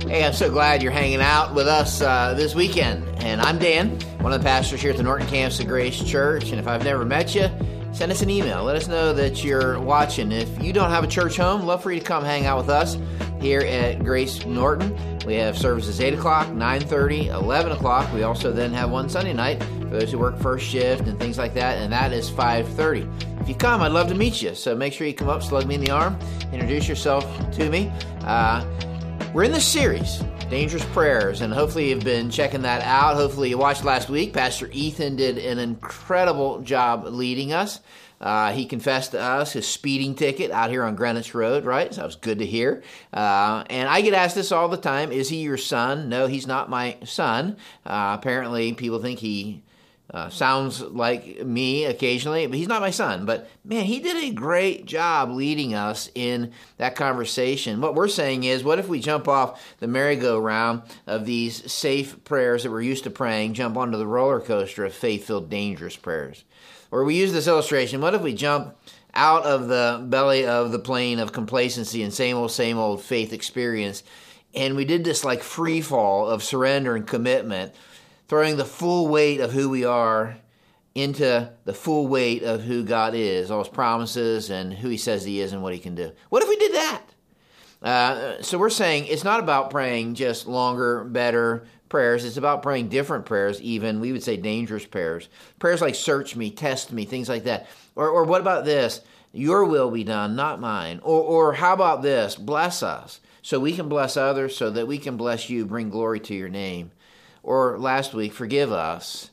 Hey, I'm so glad you're hanging out with us uh, this weekend. And I'm Dan, one of the pastors here at the Norton Campus of Grace Church. And if I've never met you, send us an email. Let us know that you're watching. If you don't have a church home, love for you to come hang out with us here at Grace Norton. We have services 8 o'clock, 9.30, 11 o'clock. We also then have one Sunday night for those who work first shift and things like that, and that is 5.30. If you come, I'd love to meet you. So make sure you come up, slug me in the arm, introduce yourself to me. Uh, we're in this series, Dangerous Prayers, and hopefully you've been checking that out. Hopefully you watched last week. Pastor Ethan did an incredible job leading us. Uh, he confessed to us his speeding ticket out here on Greenwich Road, right? So that was good to hear. Uh, and I get asked this all the time Is he your son? No, he's not my son. Uh, apparently, people think he uh, sounds like me occasionally, but he's not my son. But man, he did a great job leading us in that conversation. What we're saying is, what if we jump off the merry-go-round of these safe prayers that we're used to praying, jump onto the roller coaster of faith filled, dangerous prayers? Or we use this illustration what if we jump out of the belly of the plane of complacency and same old, same old faith experience, and we did this like free fall of surrender and commitment? Throwing the full weight of who we are into the full weight of who God is, all his promises and who he says he is and what he can do. What if we did that? Uh, so we're saying it's not about praying just longer, better prayers. It's about praying different prayers, even we would say dangerous prayers. Prayers like search me, test me, things like that. Or, or what about this? Your will be done, not mine. Or, or how about this? Bless us so we can bless others, so that we can bless you, bring glory to your name. Or last week, forgive us.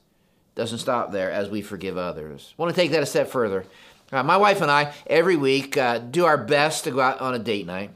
Doesn't stop there as we forgive others. I want to take that a step further. Uh, my wife and I, every week, uh, do our best to go out on a date night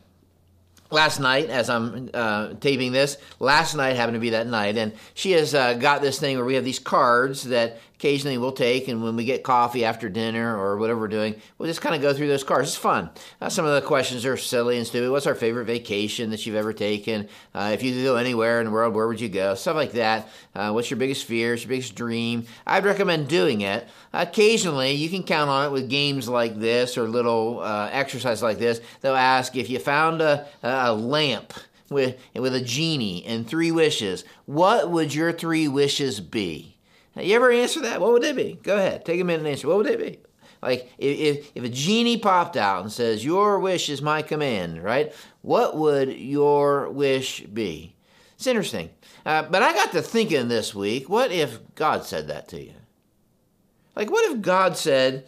last night as i'm uh, taping this last night happened to be that night and she has uh, got this thing where we have these cards that occasionally we'll take and when we get coffee after dinner or whatever we're doing we'll just kind of go through those cards it's fun. Uh, some of the questions are silly and stupid. What's our favorite vacation that you've ever taken? Uh, if you could go anywhere in the world where would you go? Stuff like that. Uh, what's your biggest fear? What's your biggest dream? I'd recommend doing it. Occasionally you can count on it with games like this or little uh, exercise like this. They'll ask if you found a, a lamp with, with a genie and three wishes what would your three wishes be you ever answer that? What would it be? Go ahead, take a minute and answer. What would it be? Like if, if a genie popped out and says, Your wish is my command, right? What would your wish be? It's interesting. Uh, but I got to thinking this week, what if God said that to you? Like, what if God said,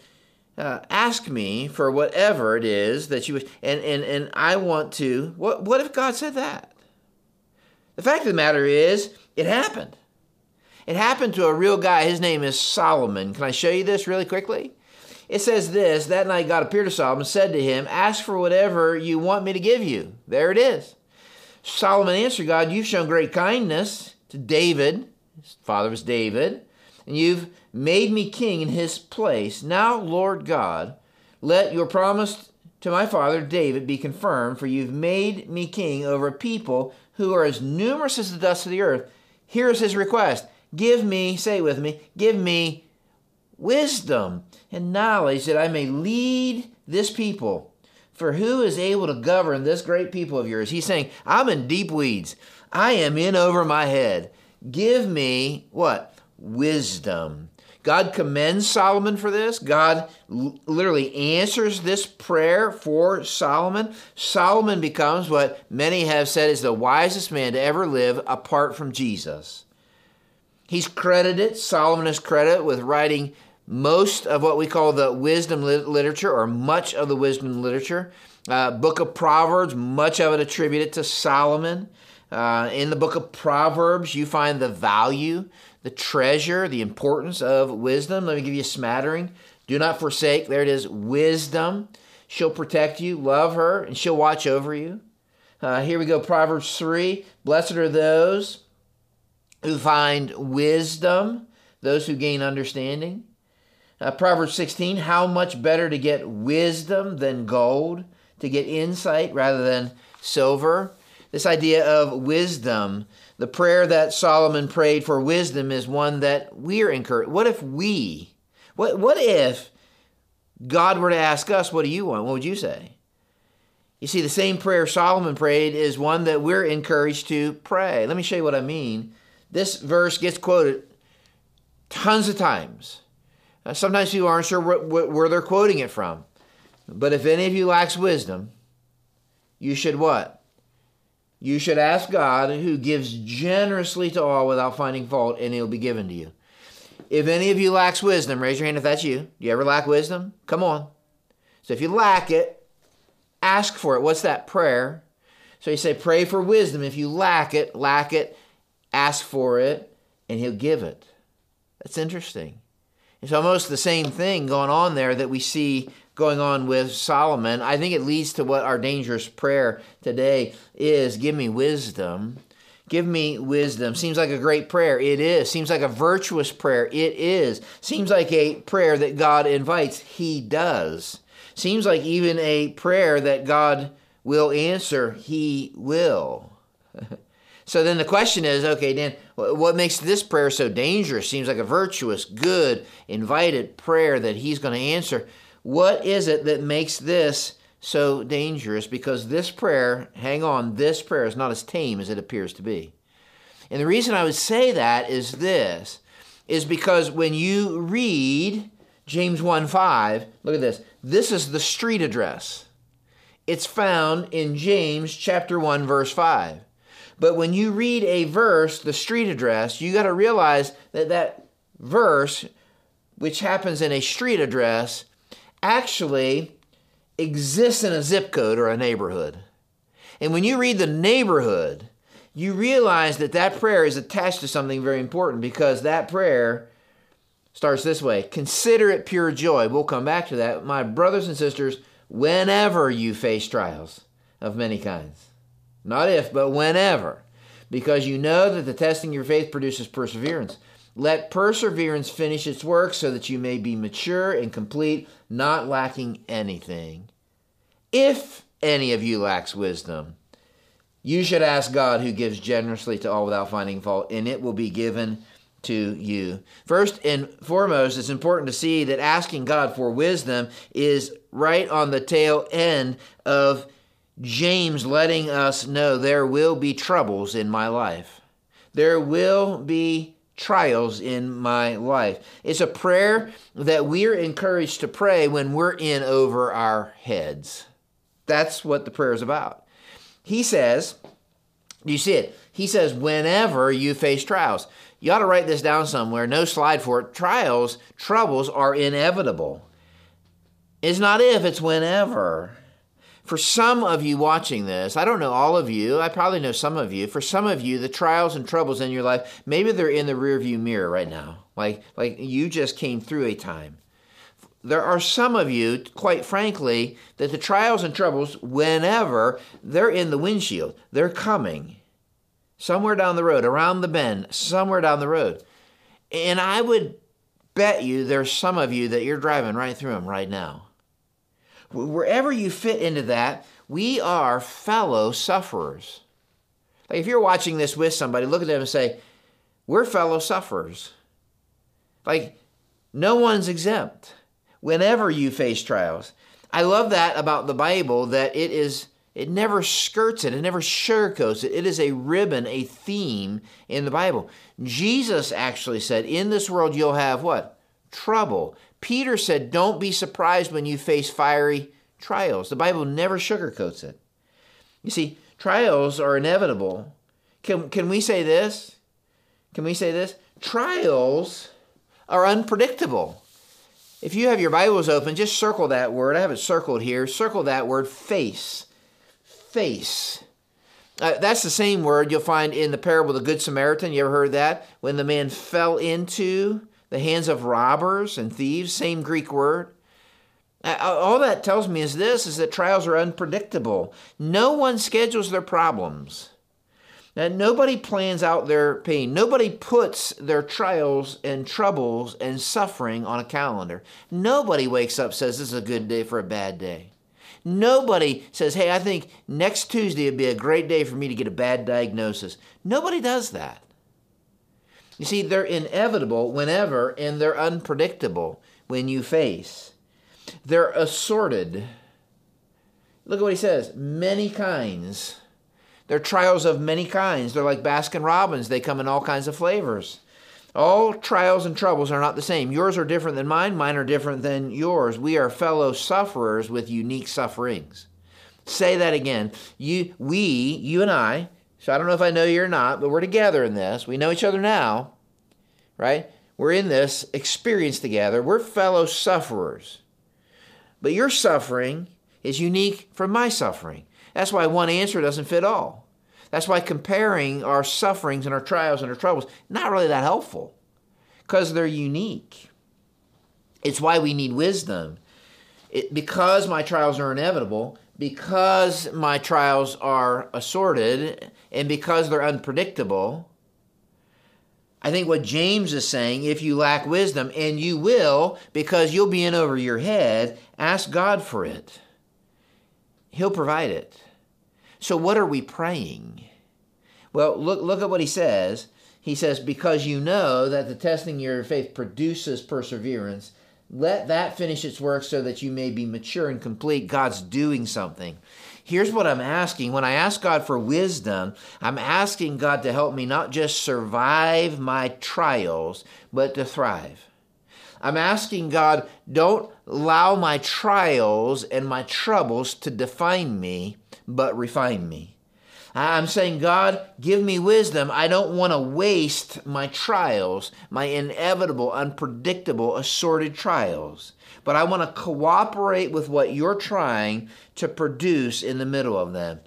uh, ask me for whatever it is that you wish, and, and, and I want to, what, what if God said that? The fact of the matter is, it happened. It happened to a real guy. His name is Solomon. Can I show you this really quickly? It says this That night God appeared to Solomon, and said to him, Ask for whatever you want me to give you. There it is. Solomon answered God, You've shown great kindness to David, his father was David, and you've made me king in his place. Now, Lord God, let your promise to my father David be confirmed, for you've made me king over a people who are as numerous as the dust of the earth. Here is his request Give me, say with me, give me wisdom and knowledge that I may lead this people. For who is able to govern this great people of yours? He's saying, I'm in deep weeds. I am in over my head. Give me what? Wisdom. God commends Solomon for this. God literally answers this prayer for Solomon. Solomon becomes what many have said is the wisest man to ever live apart from Jesus. He's credited, Solomon is credited with writing most of what we call the wisdom literature or much of the wisdom literature. Uh, book of Proverbs, much of it attributed to Solomon. Uh, in the book of Proverbs, you find the value, the treasure, the importance of wisdom. Let me give you a smattering. Do not forsake, there it is, wisdom. She'll protect you, love her, and she'll watch over you. Uh, here we go, Proverbs 3. Blessed are those who find wisdom, those who gain understanding. Uh, Proverbs 16, how much better to get wisdom than gold, to get insight rather than silver. This idea of wisdom, the prayer that Solomon prayed for wisdom is one that we're encouraged. What if we, what, what if God were to ask us, what do you want? What would you say? You see, the same prayer Solomon prayed is one that we're encouraged to pray. Let me show you what I mean. This verse gets quoted tons of times. Uh, sometimes people aren't sure wh- wh- where they're quoting it from. But if any of you lacks wisdom, you should what? You should ask God, who gives generously to all without finding fault, and it'll be given to you. If any of you lacks wisdom, raise your hand if that's you. Do you ever lack wisdom? Come on. So if you lack it, ask for it. What's that prayer? So you say, pray for wisdom. If you lack it, lack it, ask for it, and he'll give it. That's interesting. It's almost the same thing going on there that we see going on with Solomon. I think it leads to what our dangerous prayer today is give me wisdom. Give me wisdom. Seems like a great prayer. It is. Seems like a virtuous prayer. It is. Seems like a prayer that God invites. He does. Seems like even a prayer that God will answer. He will. so then the question is okay, Dan, what makes this prayer so dangerous? Seems like a virtuous, good, invited prayer that He's going to answer. What is it that makes this so dangerous because this prayer, hang on, this prayer is not as tame as it appears to be. And the reason I would say that is this is because when you read James 1 5, look at this. This is the street address. It's found in James chapter 1 verse 5. But when you read a verse, the street address, you got to realize that that verse which happens in a street address actually exists in a zip code or a neighborhood. And when you read the neighborhood, you realize that that prayer is attached to something very important because that prayer starts this way Consider it pure joy. We'll come back to that. My brothers and sisters, whenever you face trials of many kinds, not if, but whenever, because you know that the testing of your faith produces perseverance. Let perseverance finish its work so that you may be mature and complete, not lacking anything. If any of you lacks wisdom, you should ask God who gives generously to all without finding fault, and it will be given to you. First and foremost, it's important to see that asking God for wisdom is right on the tail end of James letting us know there will be troubles in my life. There will be trials in my life. It's a prayer that we're encouraged to pray when we're in over our heads. That's what the prayer is about. He says, do you see it? He says, whenever you face trials. You ought to write this down somewhere. No slide for it. Trials, troubles are inevitable. It's not if, it's whenever for some of you watching this, I don't know all of you, I probably know some of you. For some of you, the trials and troubles in your life, maybe they're in the rearview mirror right now. Like like you just came through a time. There are some of you, quite frankly, that the trials and troubles, whenever they're in the windshield, they're coming somewhere down the road, around the bend, somewhere down the road. And I would bet you there's some of you that you're driving right through them right now. Wherever you fit into that, we are fellow sufferers. Like if you're watching this with somebody, look at them and say, We're fellow sufferers. Like no one's exempt whenever you face trials. I love that about the Bible that it is it never skirts it, it never sugarcoats it. It is a ribbon, a theme in the Bible. Jesus actually said, In this world you'll have what? Trouble. Peter said, Don't be surprised when you face fiery trials. The Bible never sugarcoats it. You see, trials are inevitable. Can, can we say this? Can we say this? Trials are unpredictable. If you have your Bibles open, just circle that word. I have it circled here. Circle that word, face. Face. Uh, that's the same word you'll find in the parable of the Good Samaritan. You ever heard that? When the man fell into the hands of robbers and thieves, same Greek word. All that tells me is this is that trials are unpredictable. No one schedules their problems. Now, nobody plans out their pain. Nobody puts their trials and troubles and suffering on a calendar. Nobody wakes up says this is a good day for a bad day. Nobody says, hey, I think next Tuesday would be a great day for me to get a bad diagnosis. Nobody does that. You see, they're inevitable whenever, and they're unpredictable when you face. They're assorted. Look at what he says many kinds. They're trials of many kinds. They're like Baskin Robbins, they come in all kinds of flavors. All trials and troubles are not the same. Yours are different than mine, mine are different than yours. We are fellow sufferers with unique sufferings. Say that again. You we, you and I, so I don't know if I know you or not, but we're together in this. We know each other now, right? We're in this experience together. We're fellow sufferers. But your suffering is unique from my suffering. That's why one answer doesn't fit all. That's why comparing our sufferings and our trials and our troubles not really that helpful because they're unique. It's why we need wisdom. It, because my trials are inevitable, because my trials are assorted, and because they're unpredictable, I think what James is saying, if you lack wisdom, and you will, because you'll be in over your head, ask God for it. He'll provide it. So, what are we praying? Well, look, look at what he says. He says, Because you know that the testing of your faith produces perseverance, let that finish its work so that you may be mature and complete. God's doing something. Here's what I'm asking. When I ask God for wisdom, I'm asking God to help me not just survive my trials, but to thrive. I'm asking God, don't allow my trials and my troubles to define me, but refine me. I'm saying, God, give me wisdom. I don't want to waste my trials, my inevitable, unpredictable, assorted trials. But I want to cooperate with what you're trying to produce in the middle of them.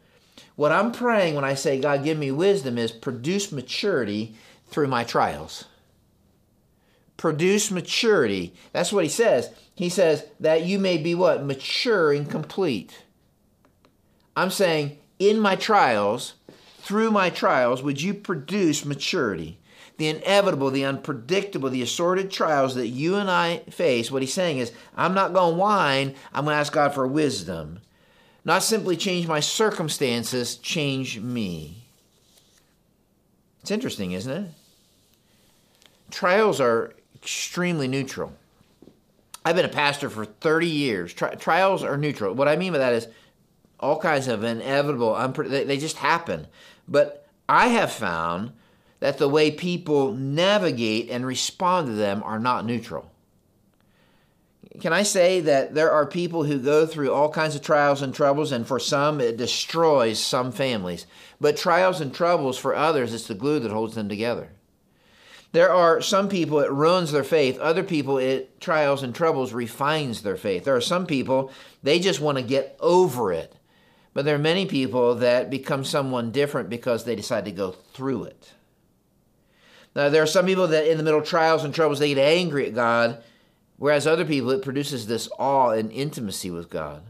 What I'm praying when I say, God, give me wisdom, is produce maturity through my trials. Produce maturity. That's what he says. He says that you may be what? Mature and complete. I'm saying, in my trials, through my trials, would you produce maturity? The inevitable, the unpredictable, the assorted trials that you and I face, what he's saying is, I'm not going to whine, I'm going to ask God for wisdom. Not simply change my circumstances, change me. It's interesting, isn't it? Trials are extremely neutral. I've been a pastor for 30 years. Tri- trials are neutral. What I mean by that is all kinds of inevitable, unpre- they, they just happen. But I have found that the way people navigate and respond to them are not neutral. Can I say that there are people who go through all kinds of trials and troubles, and for some it destroys some families. But trials and troubles for others, it's the glue that holds them together. There are some people it ruins their faith. Other people it trials and troubles refines their faith. There are some people they just want to get over it. But there are many people that become someone different because they decide to go through it. Now, there are some people that in the middle of trials and troubles, they get angry at God, whereas other people, it produces this awe and intimacy with God.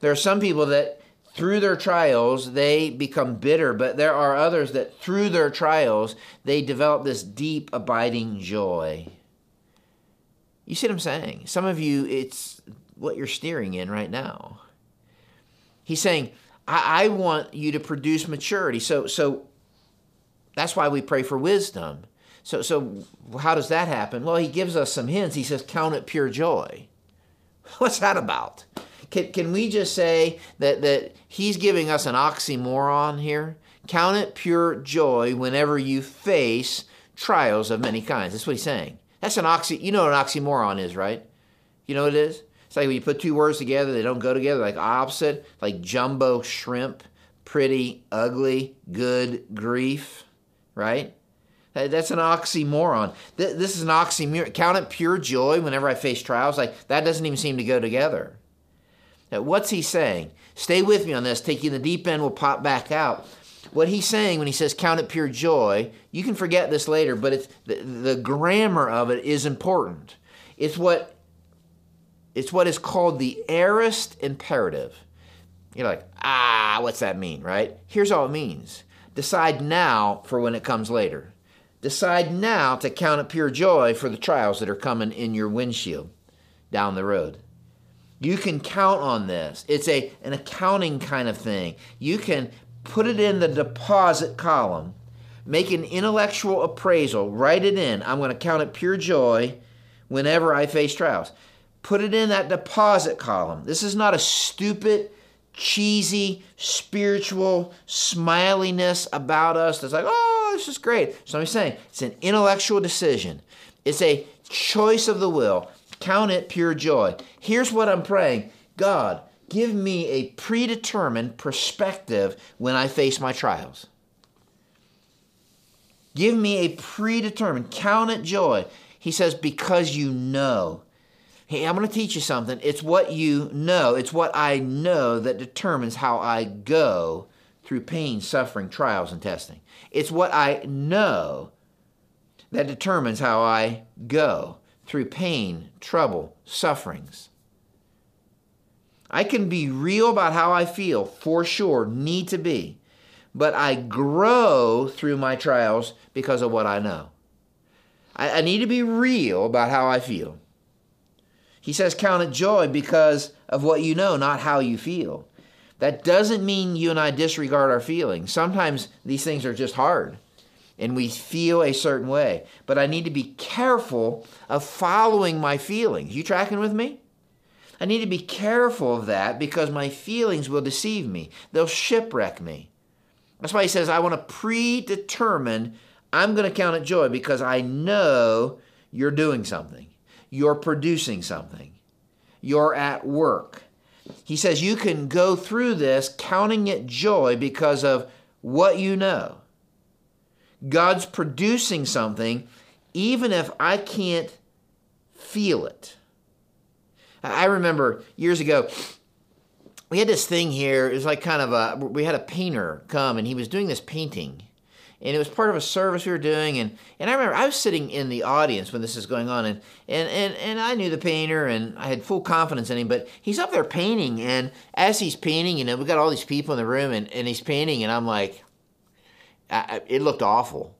There are some people that through their trials, they become bitter, but there are others that through their trials, they develop this deep, abiding joy. You see what I'm saying? Some of you, it's what you're steering in right now. He's saying, I, I want you to produce maturity. So, so that's why we pray for wisdom. So, so how does that happen? Well, he gives us some hints. He says, count it pure joy. What's that about? Can, can we just say that, that he's giving us an oxymoron here? Count it pure joy whenever you face trials of many kinds. That's what he's saying. That's an oxy. You know what an oxymoron is, right? You know what it is? Like when you put two words together, they don't go together, like opposite, like jumbo shrimp, pretty, ugly, good, grief, right? That's an oxymoron. This is an oxymoron. Count it pure joy whenever I face trials. Like that doesn't even seem to go together. Now, what's he saying? Stay with me on this. Taking the deep end we'll pop back out. What he's saying when he says count it pure joy, you can forget this later, but it's the, the grammar of it is important. It's what it's what is called the aorist imperative. You're like, ah, what's that mean, right? Here's all it means decide now for when it comes later. Decide now to count it pure joy for the trials that are coming in your windshield down the road. You can count on this. It's a an accounting kind of thing. You can put it in the deposit column, make an intellectual appraisal, write it in. I'm going to count it pure joy whenever I face trials put it in that deposit column. This is not a stupid cheesy, spiritual smiliness about us that's like, oh, this is great. So I'm saying it's an intellectual decision, it's a choice of the will. Count it pure joy. Here's what I'm praying God, give me a predetermined perspective when I face my trials. Give me a predetermined, count it joy. He says, because you know. Hey, I'm going to teach you something. It's what you know, it's what I know that determines how I go through pain, suffering, trials, and testing. It's what I know that determines how I go through pain, trouble, sufferings. I can be real about how I feel, for sure, need to be, but I grow through my trials because of what I know. I, I need to be real about how I feel. He says, Count it joy because of what you know, not how you feel. That doesn't mean you and I disregard our feelings. Sometimes these things are just hard and we feel a certain way. But I need to be careful of following my feelings. You tracking with me? I need to be careful of that because my feelings will deceive me. They'll shipwreck me. That's why he says, I want to predetermine, I'm going to count it joy because I know you're doing something. You're producing something. You're at work. He says, you can go through this counting it joy because of what you know. God's producing something even if I can't feel it. I remember years ago, we had this thing here. It was like kind of a, we had a painter come and he was doing this painting. And it was part of a service we were doing. And, and I remember I was sitting in the audience when this is going on. And, and, and, and I knew the painter and I had full confidence in him. But he's up there painting. And as he's painting, you know, we got all these people in the room and, and he's painting. And I'm like, I, it looked awful.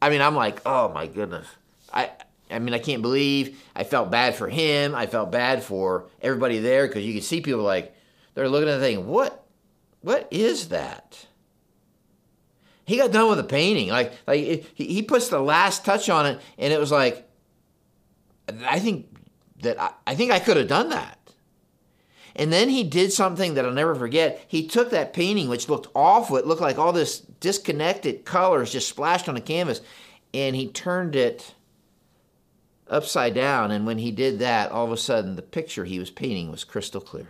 I mean, I'm like, oh my goodness. I, I mean, I can't believe I felt bad for him. I felt bad for everybody there because you could see people like they're looking at the thing. What, what is that? He got done with the painting. Like, like it, he, puts the last touch on it, and it was like, I think that I, I think I could have done that. And then he did something that I'll never forget. He took that painting, which looked awful. It looked like all this disconnected colors just splashed on the canvas, and he turned it upside down. And when he did that, all of a sudden, the picture he was painting was crystal clear.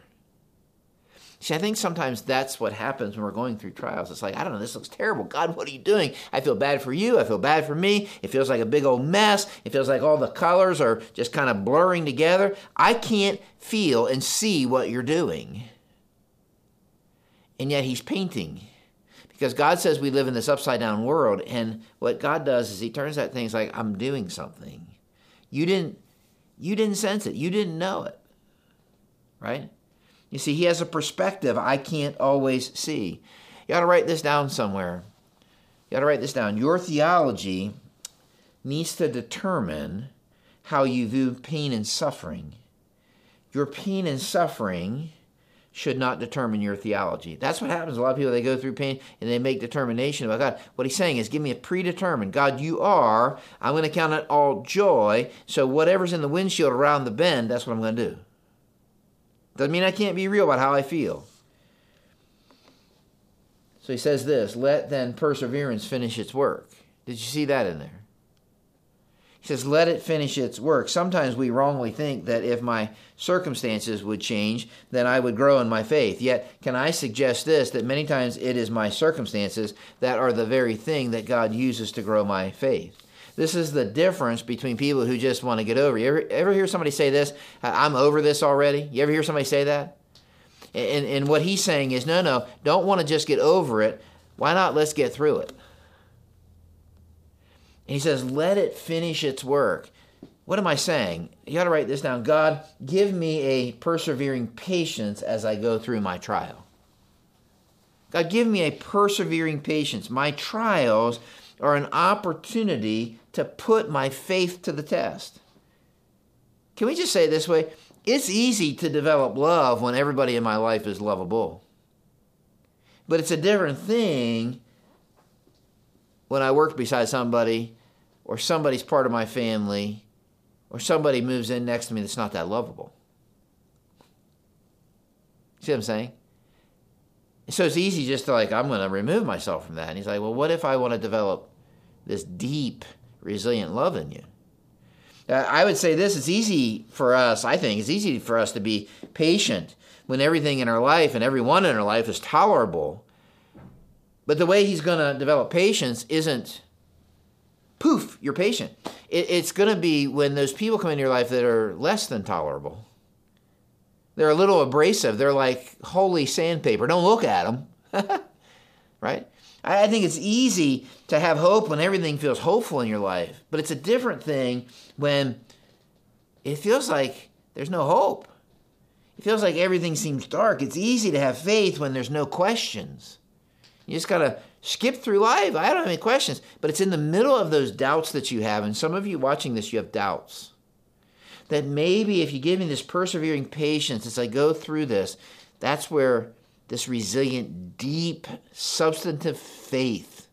See, I think sometimes that's what happens when we're going through trials. It's like, I don't know, this looks terrible. God, what are you doing? I feel bad for you. I feel bad for me. It feels like a big old mess. It feels like all the colors are just kind of blurring together. I can't feel and see what you're doing. And yet He's painting. Because God says we live in this upside down world. And what God does is He turns that thing like, I'm doing something. You didn't, you didn't sense it. You didn't know it. Right? You see, he has a perspective I can't always see. You ought to write this down somewhere. You ought to write this down. Your theology needs to determine how you view pain and suffering. Your pain and suffering should not determine your theology. That's what happens. A lot of people they go through pain and they make determination about God. What he's saying is, give me a predetermined. God, you are. I'm going to count it all joy. So whatever's in the windshield around the bend, that's what I'm going to do. Doesn't mean I can't be real about how I feel. So he says this let then perseverance finish its work. Did you see that in there? He says, let it finish its work. Sometimes we wrongly think that if my circumstances would change, then I would grow in my faith. Yet, can I suggest this that many times it is my circumstances that are the very thing that God uses to grow my faith? This is the difference between people who just want to get over. You ever, ever hear somebody say this? I'm over this already. You ever hear somebody say that? And, and what he's saying is, no, no, don't want to just get over it. Why not let's get through it? And he says, let it finish its work. What am I saying? You got to write this down. God, give me a persevering patience as I go through my trial. God, give me a persevering patience. My trials are an opportunity to put my faith to the test. Can we just say this way? It's easy to develop love when everybody in my life is lovable. But it's a different thing when I work beside somebody or somebody's part of my family or somebody moves in next to me that's not that lovable. See what I'm saying? So it's easy just to like, I'm going to remove myself from that. And he's like, well, what if I want to develop this deep, resilient love in you? Uh, I would say this it's easy for us, I think, it's easy for us to be patient when everything in our life and everyone in our life is tolerable. But the way he's going to develop patience isn't poof, you're patient. It, it's going to be when those people come into your life that are less than tolerable. They're a little abrasive. They're like holy sandpaper. Don't look at them. right? I think it's easy to have hope when everything feels hopeful in your life, but it's a different thing when it feels like there's no hope. It feels like everything seems dark. It's easy to have faith when there's no questions. You just got to skip through life. I don't have any questions, but it's in the middle of those doubts that you have, and some of you watching this, you have doubts. That maybe if you give me this persevering patience as I go through this, that's where this resilient, deep, substantive faith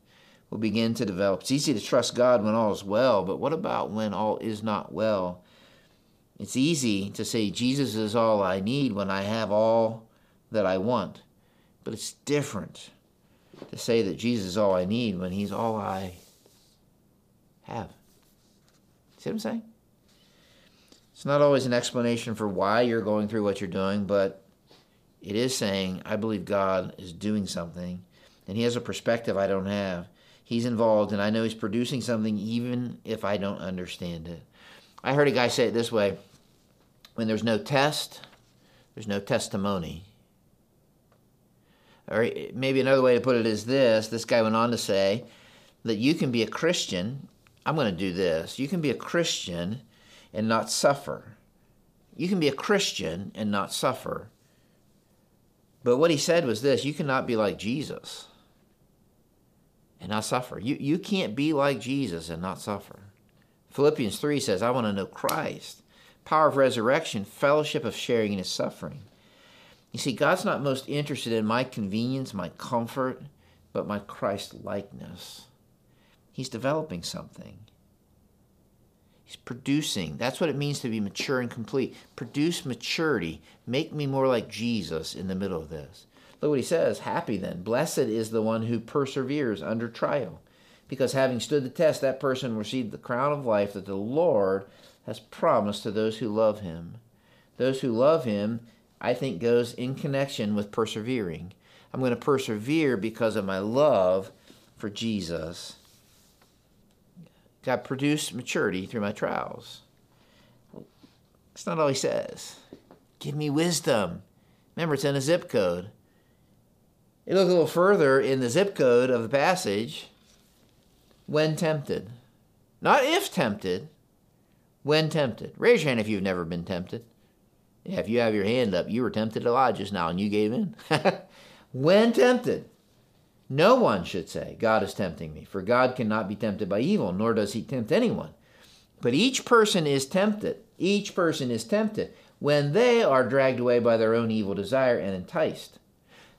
will begin to develop. It's easy to trust God when all is well, but what about when all is not well? It's easy to say Jesus is all I need when I have all that I want, but it's different to say that Jesus is all I need when he's all I have. See what I'm saying? It's not always an explanation for why you're going through what you're doing, but it is saying, I believe God is doing something, and He has a perspective I don't have. He's involved, and I know He's producing something even if I don't understand it. I heard a guy say it this way when there's no test, there's no testimony. Or maybe another way to put it is this this guy went on to say that you can be a Christian. I'm going to do this. You can be a Christian and not suffer. You can be a Christian and not suffer. But what he said was this you cannot be like Jesus and not suffer. You, you can't be like Jesus and not suffer. Philippians 3 says, I want to know Christ, power of resurrection, fellowship of sharing in his suffering. You see, God's not most interested in my convenience, my comfort, but my Christ likeness. He's developing something. He's producing. That's what it means to be mature and complete. Produce maturity. Make me more like Jesus in the middle of this. Look what he says Happy then. Blessed is the one who perseveres under trial. Because having stood the test, that person received the crown of life that the Lord has promised to those who love him. Those who love him, I think, goes in connection with persevering. I'm going to persevere because of my love for Jesus. God produced maturity through my trials. That's not all he says. Give me wisdom. Remember, it's in a zip code. You look a little further in the zip code of the passage when tempted. Not if tempted, when tempted. Raise your hand if you've never been tempted. Yeah, if you have your hand up, you were tempted a lot just now and you gave in. when tempted. No one should say, God is tempting me, for God cannot be tempted by evil, nor does he tempt anyone. But each person is tempted. Each person is tempted when they are dragged away by their own evil desire and enticed.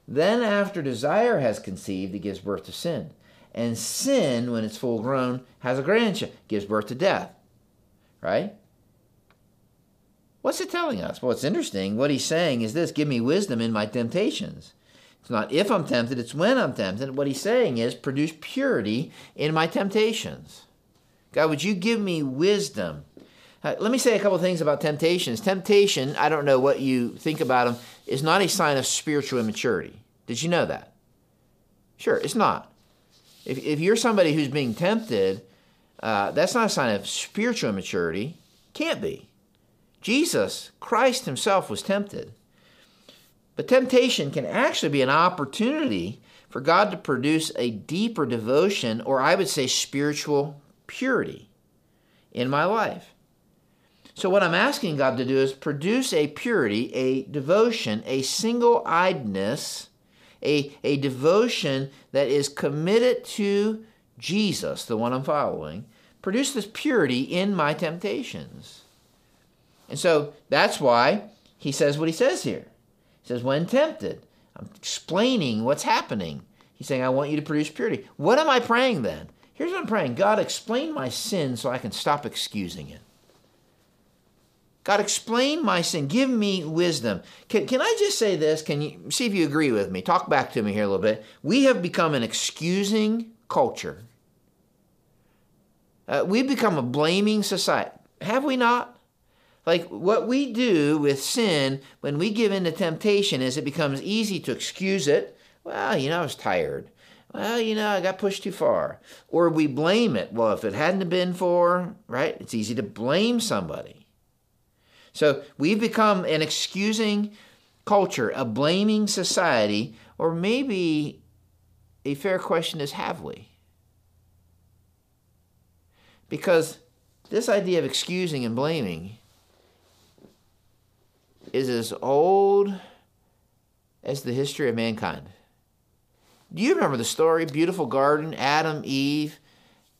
Then, after desire has conceived, it gives birth to sin. And sin, when it's full grown, has a grandchild, gives birth to death. Right? What's it telling us? Well, it's interesting. What he's saying is this give me wisdom in my temptations. It's not if I'm tempted, it's when I'm tempted. What he's saying is produce purity in my temptations. God, would you give me wisdom? Uh, let me say a couple things about temptations. Temptation, I don't know what you think about them, is not a sign of spiritual immaturity. Did you know that? Sure, it's not. If, if you're somebody who's being tempted, uh, that's not a sign of spiritual immaturity. Can't be. Jesus, Christ himself, was tempted. But temptation can actually be an opportunity for God to produce a deeper devotion, or I would say spiritual purity in my life. So, what I'm asking God to do is produce a purity, a devotion, a single eyedness, a, a devotion that is committed to Jesus, the one I'm following. Produce this purity in my temptations. And so that's why he says what he says here. He says, when tempted, I'm explaining what's happening. He's saying, I want you to produce purity. What am I praying then? Here's what I'm praying God, explain my sin so I can stop excusing it. God, explain my sin. Give me wisdom. Can, can I just say this? Can you see if you agree with me? Talk back to me here a little bit. We have become an excusing culture. Uh, we've become a blaming society. Have we not? Like what we do with sin when we give in to temptation is it becomes easy to excuse it. Well, you know, I was tired. Well, you know, I got pushed too far. Or we blame it. Well, if it hadn't been for, right, it's easy to blame somebody. So we've become an excusing culture, a blaming society, or maybe a fair question is have we? Because this idea of excusing and blaming is as old as the history of mankind. Do you remember the story? Beautiful garden, Adam, Eve,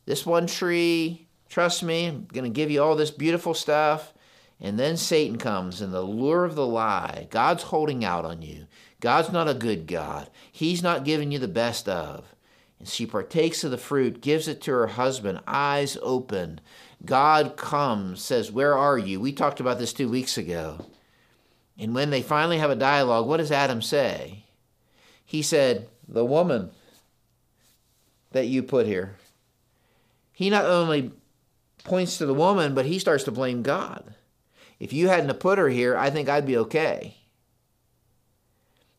this one tree. Trust me, I'm going to give you all this beautiful stuff. And then Satan comes and the lure of the lie. God's holding out on you. God's not a good God. He's not giving you the best of. And she partakes of the fruit, gives it to her husband, eyes open. God comes, says, Where are you? We talked about this two weeks ago. And when they finally have a dialogue, what does Adam say? He said, The woman that you put here. He not only points to the woman, but he starts to blame God. If you hadn't put her here, I think I'd be okay.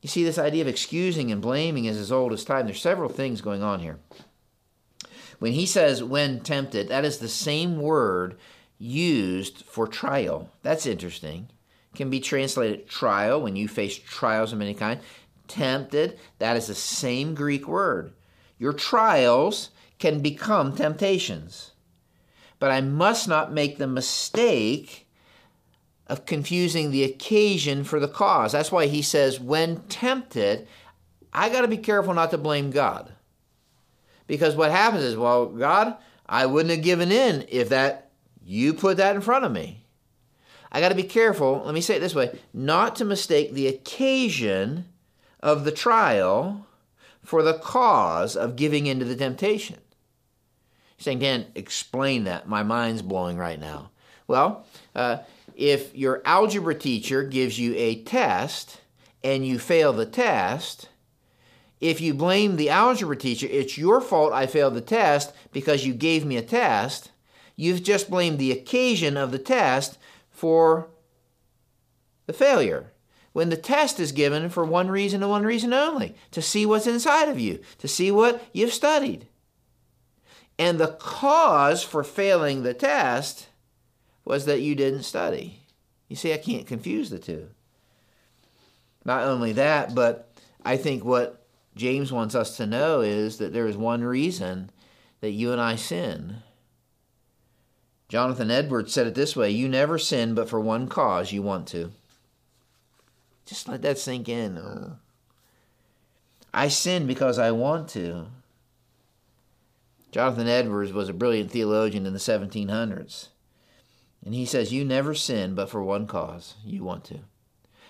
You see, this idea of excusing and blaming is as old as time. There's several things going on here. When he says when tempted, that is the same word used for trial. That's interesting. Can be translated trial when you face trials of any kind. Tempted, that is the same Greek word. Your trials can become temptations. But I must not make the mistake of confusing the occasion for the cause. That's why he says, when tempted, I got to be careful not to blame God. Because what happens is, well, God, I wouldn't have given in if that you put that in front of me. I got to be careful, let me say it this way, not to mistake the occasion of the trial for the cause of giving into the temptation. You're saying, Dan, explain that. My mind's blowing right now. Well, uh, if your algebra teacher gives you a test and you fail the test, if you blame the algebra teacher, it's your fault I failed the test because you gave me a test. You've just blamed the occasion of the test for the failure. When the test is given for one reason and one reason only to see what's inside of you, to see what you've studied. And the cause for failing the test was that you didn't study. You see, I can't confuse the two. Not only that, but I think what James wants us to know is that there is one reason that you and I sin. Jonathan Edwards said it this way You never sin but for one cause you want to. Just let that sink in. I sin because I want to. Jonathan Edwards was a brilliant theologian in the 1700s. And he says, You never sin but for one cause. You want to.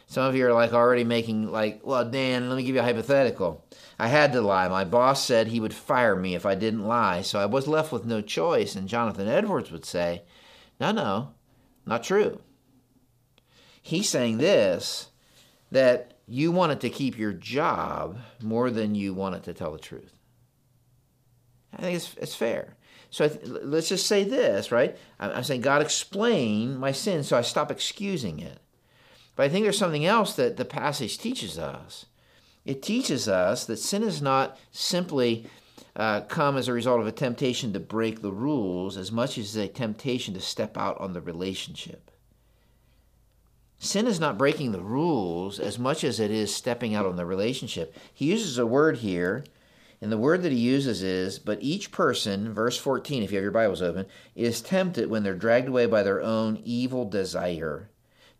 Some of you are like already making, like, well, Dan, let me give you a hypothetical. I had to lie. My boss said he would fire me if I didn't lie, so I was left with no choice. And Jonathan Edwards would say, No, no, not true. He's saying this that you wanted to keep your job more than you wanted to tell the truth. I think it's, it's fair. So th- let's just say this, right? I'm saying, God, explain my sin so I stop excusing it. But I think there's something else that the passage teaches us. It teaches us that sin is not simply uh, come as a result of a temptation to break the rules as much as a temptation to step out on the relationship. Sin is not breaking the rules as much as it is stepping out on the relationship. He uses a word here and the word that he uses is, but each person, verse 14, if you have your Bibles open, is tempted when they're dragged away by their own evil desire.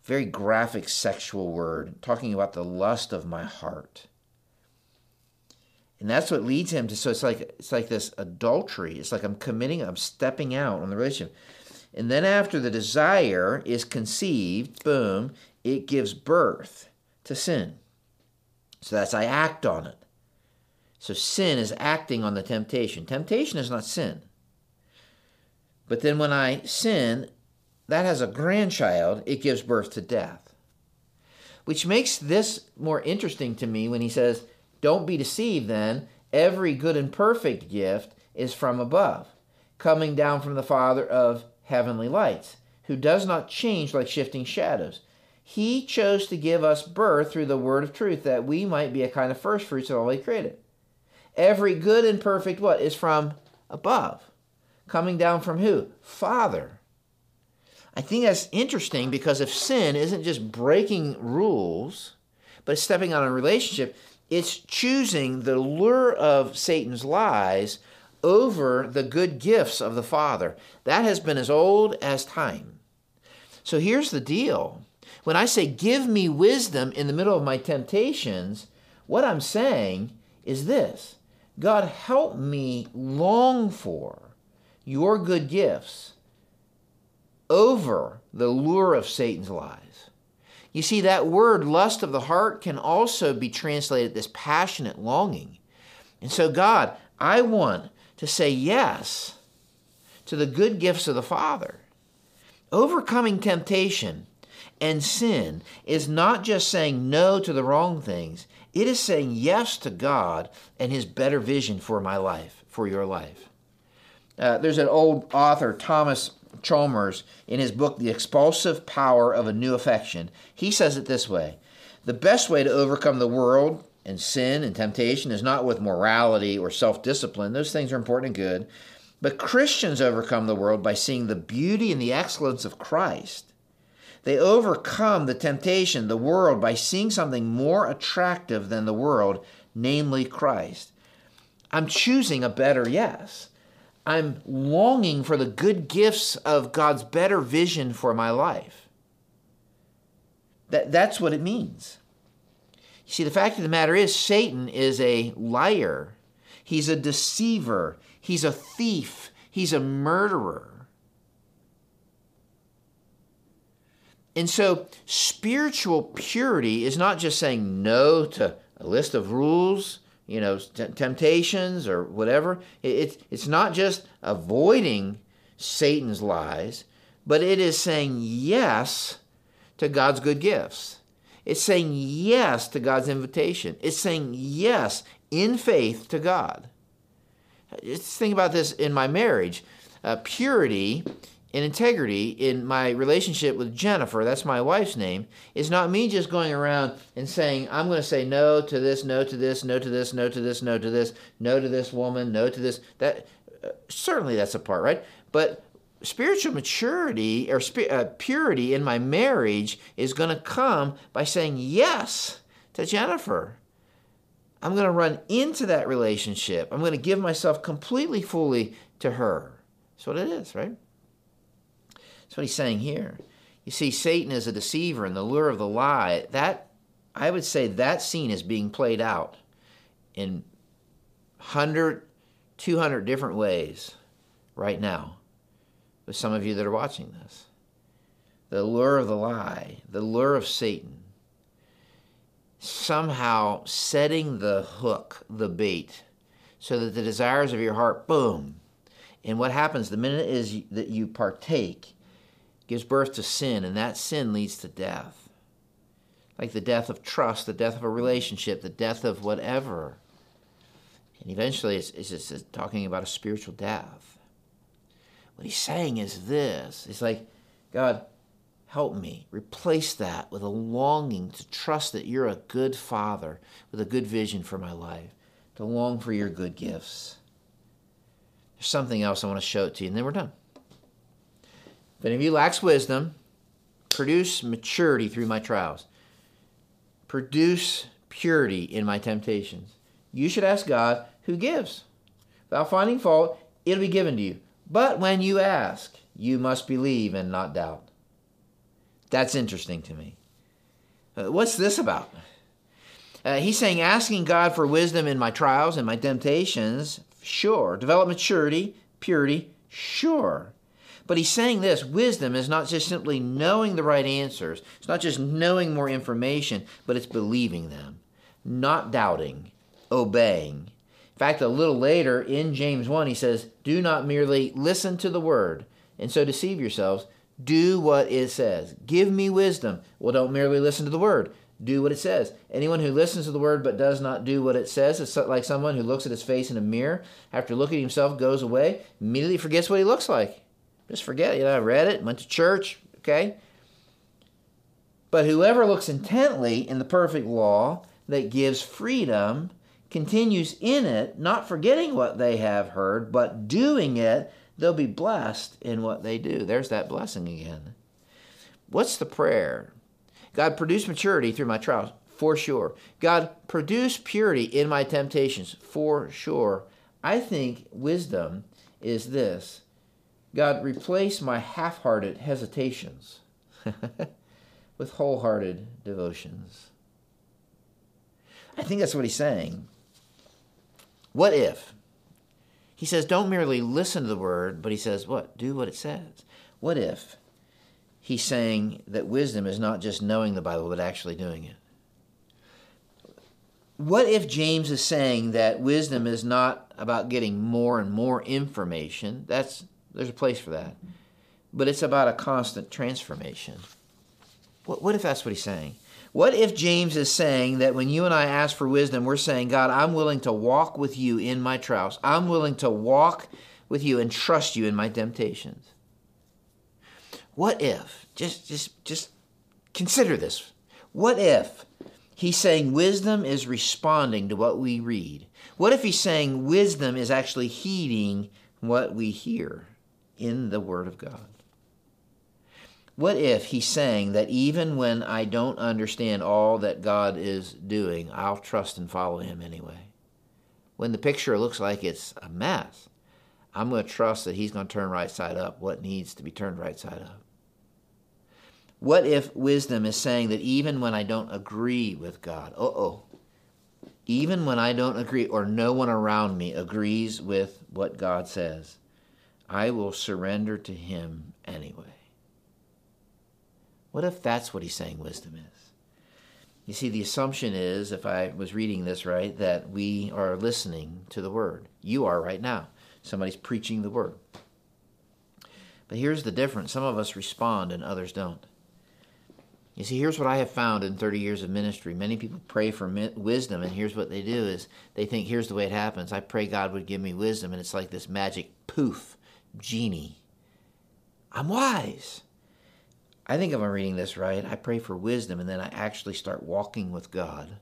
Very graphic sexual word, talking about the lust of my heart. And that's what leads him to so it's like it's like this adultery. It's like I'm committing, I'm stepping out on the relationship. And then after the desire is conceived, boom, it gives birth to sin. So that's I act on it. So sin is acting on the temptation. Temptation is not sin. But then when I sin, that has a grandchild, it gives birth to death. Which makes this more interesting to me when he says, Don't be deceived then, every good and perfect gift is from above, coming down from the Father of heavenly lights, who does not change like shifting shadows. He chose to give us birth through the word of truth, that we might be a kind of first fruits of all he created. Every good and perfect what is from above, coming down from who? Father. I think that's interesting because if sin isn't just breaking rules, but stepping out on a relationship, it's choosing the lure of Satan's lies over the good gifts of the Father. That has been as old as time. So here's the deal. When I say, Give me wisdom in the middle of my temptations, what I'm saying is this God, help me long for your good gifts over the lure of Satan's lies. You see, that word, lust of the heart, can also be translated this passionate longing. And so, God, I want to say yes to the good gifts of the Father. Overcoming temptation and sin is not just saying no to the wrong things, it is saying yes to God and His better vision for my life, for your life. Uh, there's an old author, Thomas Chalmers, in his book, The Expulsive Power of a New Affection. He says it this way The best way to overcome the world and sin and temptation is not with morality or self discipline. Those things are important and good. But Christians overcome the world by seeing the beauty and the excellence of Christ. They overcome the temptation, the world, by seeing something more attractive than the world, namely Christ. I'm choosing a better yes. I'm longing for the good gifts of God's better vision for my life. That, that's what it means. You see, the fact of the matter is, Satan is a liar, he's a deceiver, he's a thief, he's a murderer. And so, spiritual purity is not just saying no to a list of rules you know, t- temptations or whatever. It, it's, it's not just avoiding Satan's lies, but it is saying yes to God's good gifts. It's saying yes to God's invitation. It's saying yes in faith to God. Just think about this in my marriage. Uh, purity and integrity in my relationship with Jennifer, that's my wife's name, is not me just going around and saying, I'm going to say no to this, no to this, no to this, no to this, no to this, no to this woman, no to this. That uh, certainly that's a part, right? But spiritual maturity or uh, purity in my marriage is going to come by saying yes to Jennifer. I'm going to run into that relationship. I'm going to give myself completely, fully to her. That's what it is, right? That's what he's saying here. You see, Satan is a deceiver and the lure of the lie. That I would say that scene is being played out in 100, 200 different ways right now with some of you that are watching this. The lure of the lie, the lure of Satan, somehow setting the hook, the bait, so that the desires of your heart, boom. And what happens the minute is that you partake gives birth to sin, and that sin leads to death. Like the death of trust, the death of a relationship, the death of whatever. And eventually it's, it's just talking about a spiritual death. What he's saying is this it's like, God, help me replace that with a longing to trust that you're a good father with a good vision for my life, to long for your good gifts. There's something else I want to show it to you, and then we're done. If you lacks wisdom, produce maturity through my trials. Produce purity in my temptations. You should ask God who gives. Without finding fault, it'll be given to you. But when you ask, you must believe and not doubt. That's interesting to me. Uh, what's this about? Uh, he's saying asking God for wisdom in my trials and my temptations, sure. Develop maturity, purity, sure. But he's saying this wisdom is not just simply knowing the right answers, it's not just knowing more information, but it's believing them, not doubting, obeying. In fact, a little later in James 1, he says, Do not merely listen to the word and so deceive yourselves. Do what it says. Give me wisdom. Well, don't merely listen to the word. Do what it says. Anyone who listens to the word but does not do what it says is like someone who looks at his face in a mirror, after looking at himself, goes away, immediately forgets what he looks like. Just forget, know, I read it, went to church, okay? But whoever looks intently in the perfect law that gives freedom continues in it, not forgetting what they have heard, but doing it, they'll be blessed in what they do. There's that blessing again. What's the prayer? God, produce maturity through my trials, for sure. God, produce purity in my temptations, for sure. I think wisdom is this God, replace my half hearted hesitations with wholehearted devotions. I think that's what he's saying. What if? He says, don't merely listen to the word, but he says, what? Do what it says. What if he's saying that wisdom is not just knowing the Bible, but actually doing it? What if James is saying that wisdom is not about getting more and more information? That's there's a place for that. But it's about a constant transformation. What, what if that's what he's saying? What if James is saying that when you and I ask for wisdom, we're saying, God, I'm willing to walk with you in my trials. I'm willing to walk with you and trust you in my temptations. What if, just, just, just consider this. What if he's saying wisdom is responding to what we read? What if he's saying wisdom is actually heeding what we hear in the Word of God? What if he's saying that even when I don't understand all that God is doing, I'll trust and follow him anyway? When the picture looks like it's a mess, I'm going to trust that he's going to turn right side up what needs to be turned right side up. What if wisdom is saying that even when I don't agree with God, uh oh, even when I don't agree or no one around me agrees with what God says, I will surrender to him anyway? What if that's what he's saying wisdom is? You see, the assumption is, if I was reading this right, that we are listening to the word. You are right now. Somebody's preaching the word. But here's the difference some of us respond and others don't. You see, here's what I have found in 30 years of ministry. Many people pray for wisdom, and here's what they do is they think, here's the way it happens. I pray God would give me wisdom, and it's like this magic poof, genie. I'm wise. I think if I'm reading this right, I pray for wisdom and then I actually start walking with God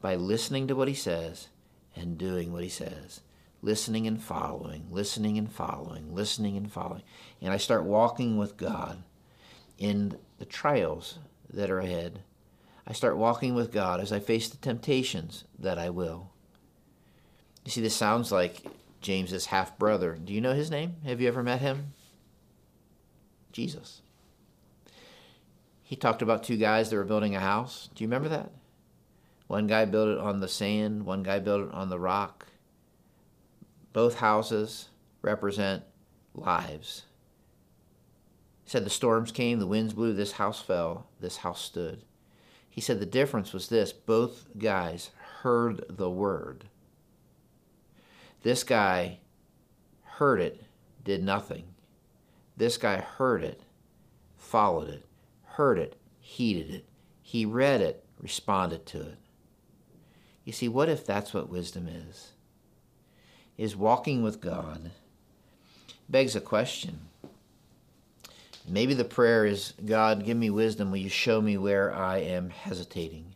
by listening to what He says and doing what He says. Listening and following, listening and following, listening and following. And I start walking with God in the trials that are ahead. I start walking with God as I face the temptations that I will. You see, this sounds like James's half brother. Do you know his name? Have you ever met him? Jesus. He talked about two guys that were building a house. Do you remember that? One guy built it on the sand, one guy built it on the rock. Both houses represent lives. He said the storms came, the winds blew, this house fell, this house stood. He said the difference was this both guys heard the word. This guy heard it, did nothing. This guy heard it, followed it heard it, heeded it. He read it, responded to it. You see, what if that's what wisdom is? Is walking with God begs a question. Maybe the prayer is God, give me wisdom. Will you show me where I am hesitating?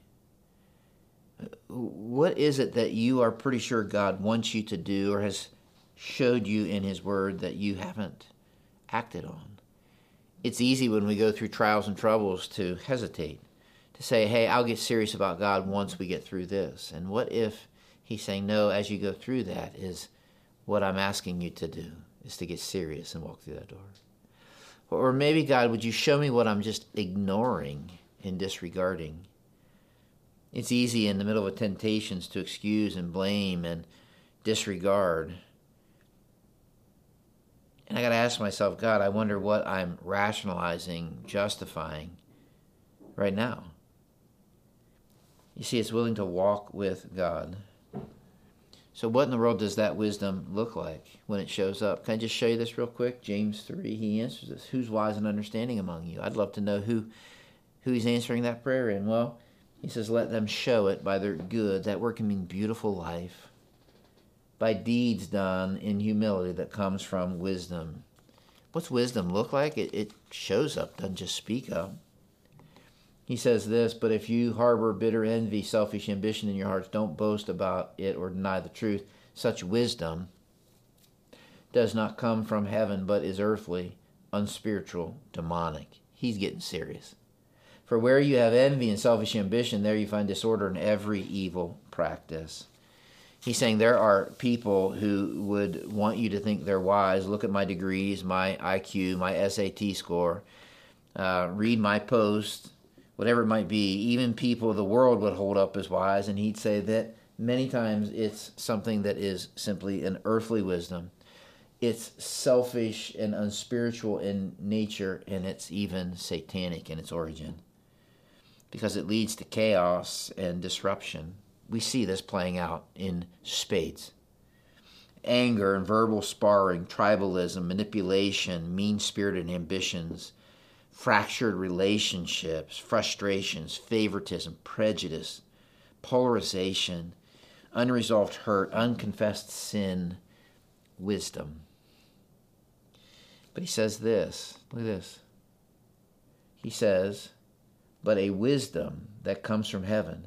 What is it that you are pretty sure God wants you to do or has showed you in His Word that you haven't acted on? it's easy when we go through trials and troubles to hesitate, to say, hey, I'll get serious about God once we get through this. And what if He's saying, no, as you go through that, is what I'm asking you to do, is to get serious and walk through that door? Or maybe, God, would you show me what I'm just ignoring and disregarding? It's easy in the middle of temptations to excuse and blame and disregard. And I got to ask myself, God, I wonder what I'm rationalizing, justifying right now. You see, it's willing to walk with God. So, what in the world does that wisdom look like when it shows up? Can I just show you this real quick? James 3, he answers this. Who's wise and understanding among you? I'd love to know who, who he's answering that prayer in. Well, he says, let them show it by their good. That word can mean beautiful life, by deeds done in humility that comes from wisdom. What's wisdom look like? It, it shows up, doesn't just speak up. He says this, but if you harbor bitter envy, selfish ambition in your hearts, don't boast about it or deny the truth. Such wisdom does not come from heaven, but is earthly, unspiritual, demonic. He's getting serious. For where you have envy and selfish ambition, there you find disorder in every evil practice. He's saying there are people who would want you to think they're wise. Look at my degrees, my IQ, my SAT score. Uh, read my post, whatever it might be, even people of the world would hold up as wise, and he'd say that many times it's something that is simply an earthly wisdom. It's selfish and unspiritual in nature, and it's even satanic in its origin because it leads to chaos and disruption. We see this playing out in spades. Anger and verbal sparring, tribalism, manipulation, mean spirited ambitions, fractured relationships, frustrations, favoritism, prejudice, polarization, unresolved hurt, unconfessed sin, wisdom. But he says this look at this. He says, But a wisdom that comes from heaven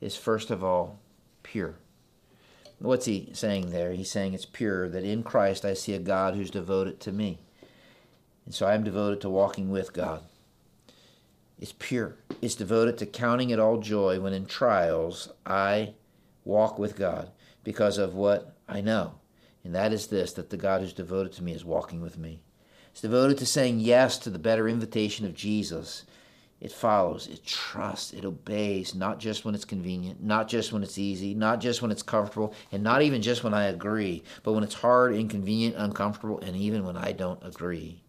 is first of all pure. What's he saying there? He's saying it's pure, that in Christ I see a God who's devoted to me. And so I am devoted to walking with God. It's pure. It's devoted to counting it all joy when in trials I walk with God because of what I know. And that is this that the God who's devoted to me is walking with me. It's devoted to saying yes to the better invitation of Jesus. It follows, it trusts, it obeys, not just when it's convenient, not just when it's easy, not just when it's comfortable, and not even just when I agree, but when it's hard, inconvenient, uncomfortable, and even when I don't agree.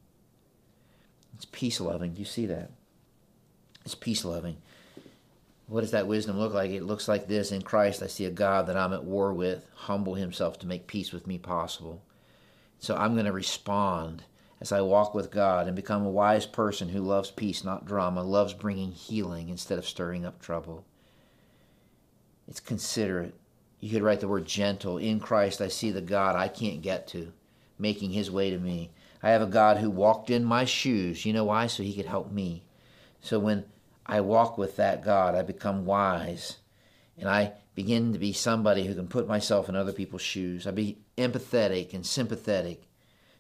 It's peace loving. Do you see that? It's peace loving. What does that wisdom look like? It looks like this In Christ, I see a God that I'm at war with, humble himself to make peace with me possible. So I'm going to respond as I walk with God and become a wise person who loves peace, not drama, loves bringing healing instead of stirring up trouble. It's considerate. You could write the word gentle. In Christ, I see the God I can't get to, making his way to me. I have a God who walked in my shoes. You know why? So he could help me. So when I walk with that God, I become wise and I begin to be somebody who can put myself in other people's shoes. I be empathetic and sympathetic,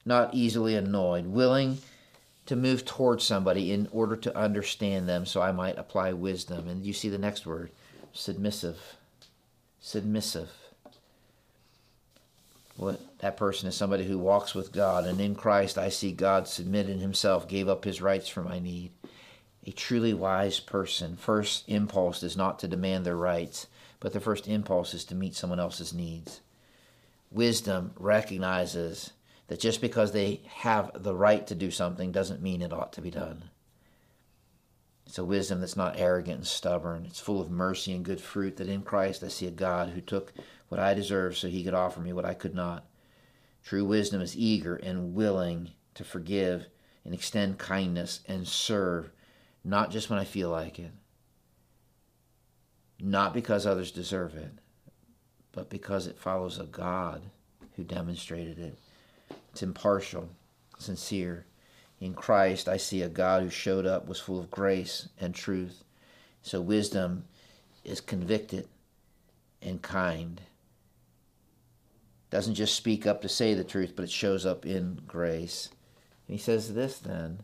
not easily annoyed, willing to move towards somebody in order to understand them so I might apply wisdom. And you see the next word submissive. Submissive what that person is somebody who walks with God, and in Christ I see God submitted himself, gave up his rights for my need. A truly wise person, first impulse is not to demand their rights, but the first impulse is to meet someone else's needs. Wisdom recognizes that just because they have the right to do something doesn't mean it ought to be done. It's a wisdom that's not arrogant and stubborn. It's full of mercy and good fruit, that in Christ I see a God who took what I deserved so he could offer me what I could not. True wisdom is eager and willing to forgive and extend kindness and serve, not just when I feel like it, not because others deserve it, but because it follows a God who demonstrated it. It's impartial, sincere. In Christ, I see a God who showed up, was full of grace and truth. So wisdom is convicted and kind doesn't just speak up to say the truth, but it shows up in grace. And he says this then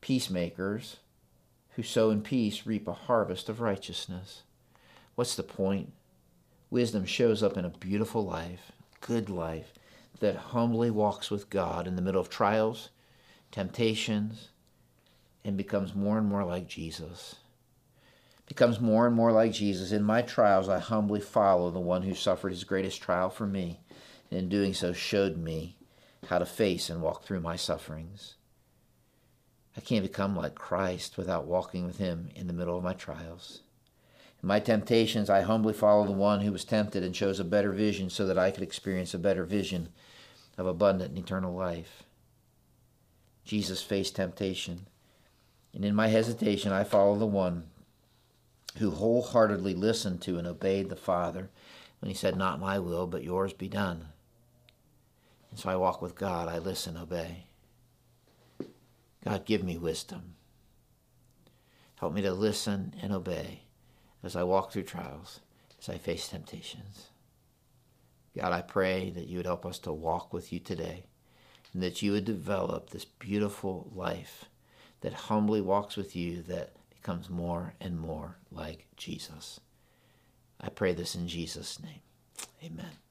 peacemakers who sow in peace reap a harvest of righteousness. What's the point? Wisdom shows up in a beautiful life, good life, that humbly walks with God in the middle of trials, temptations, and becomes more and more like Jesus becomes more and more like Jesus. In my trials, I humbly follow the one who suffered his greatest trial for me, and in doing so showed me how to face and walk through my sufferings. I can't become like Christ without walking with him in the middle of my trials. In my temptations, I humbly follow the one who was tempted and chose a better vision so that I could experience a better vision of abundant and eternal life. Jesus faced temptation. And in my hesitation, I follow the one who wholeheartedly listened to and obeyed the Father when he said, Not my will, but yours be done. And so I walk with God. I listen, obey. God, give me wisdom. Help me to listen and obey as I walk through trials, as I face temptations. God, I pray that you would help us to walk with you today and that you would develop this beautiful life that humbly walks with you, that becomes more and more like Jesus. I pray this in Jesus' name. Amen.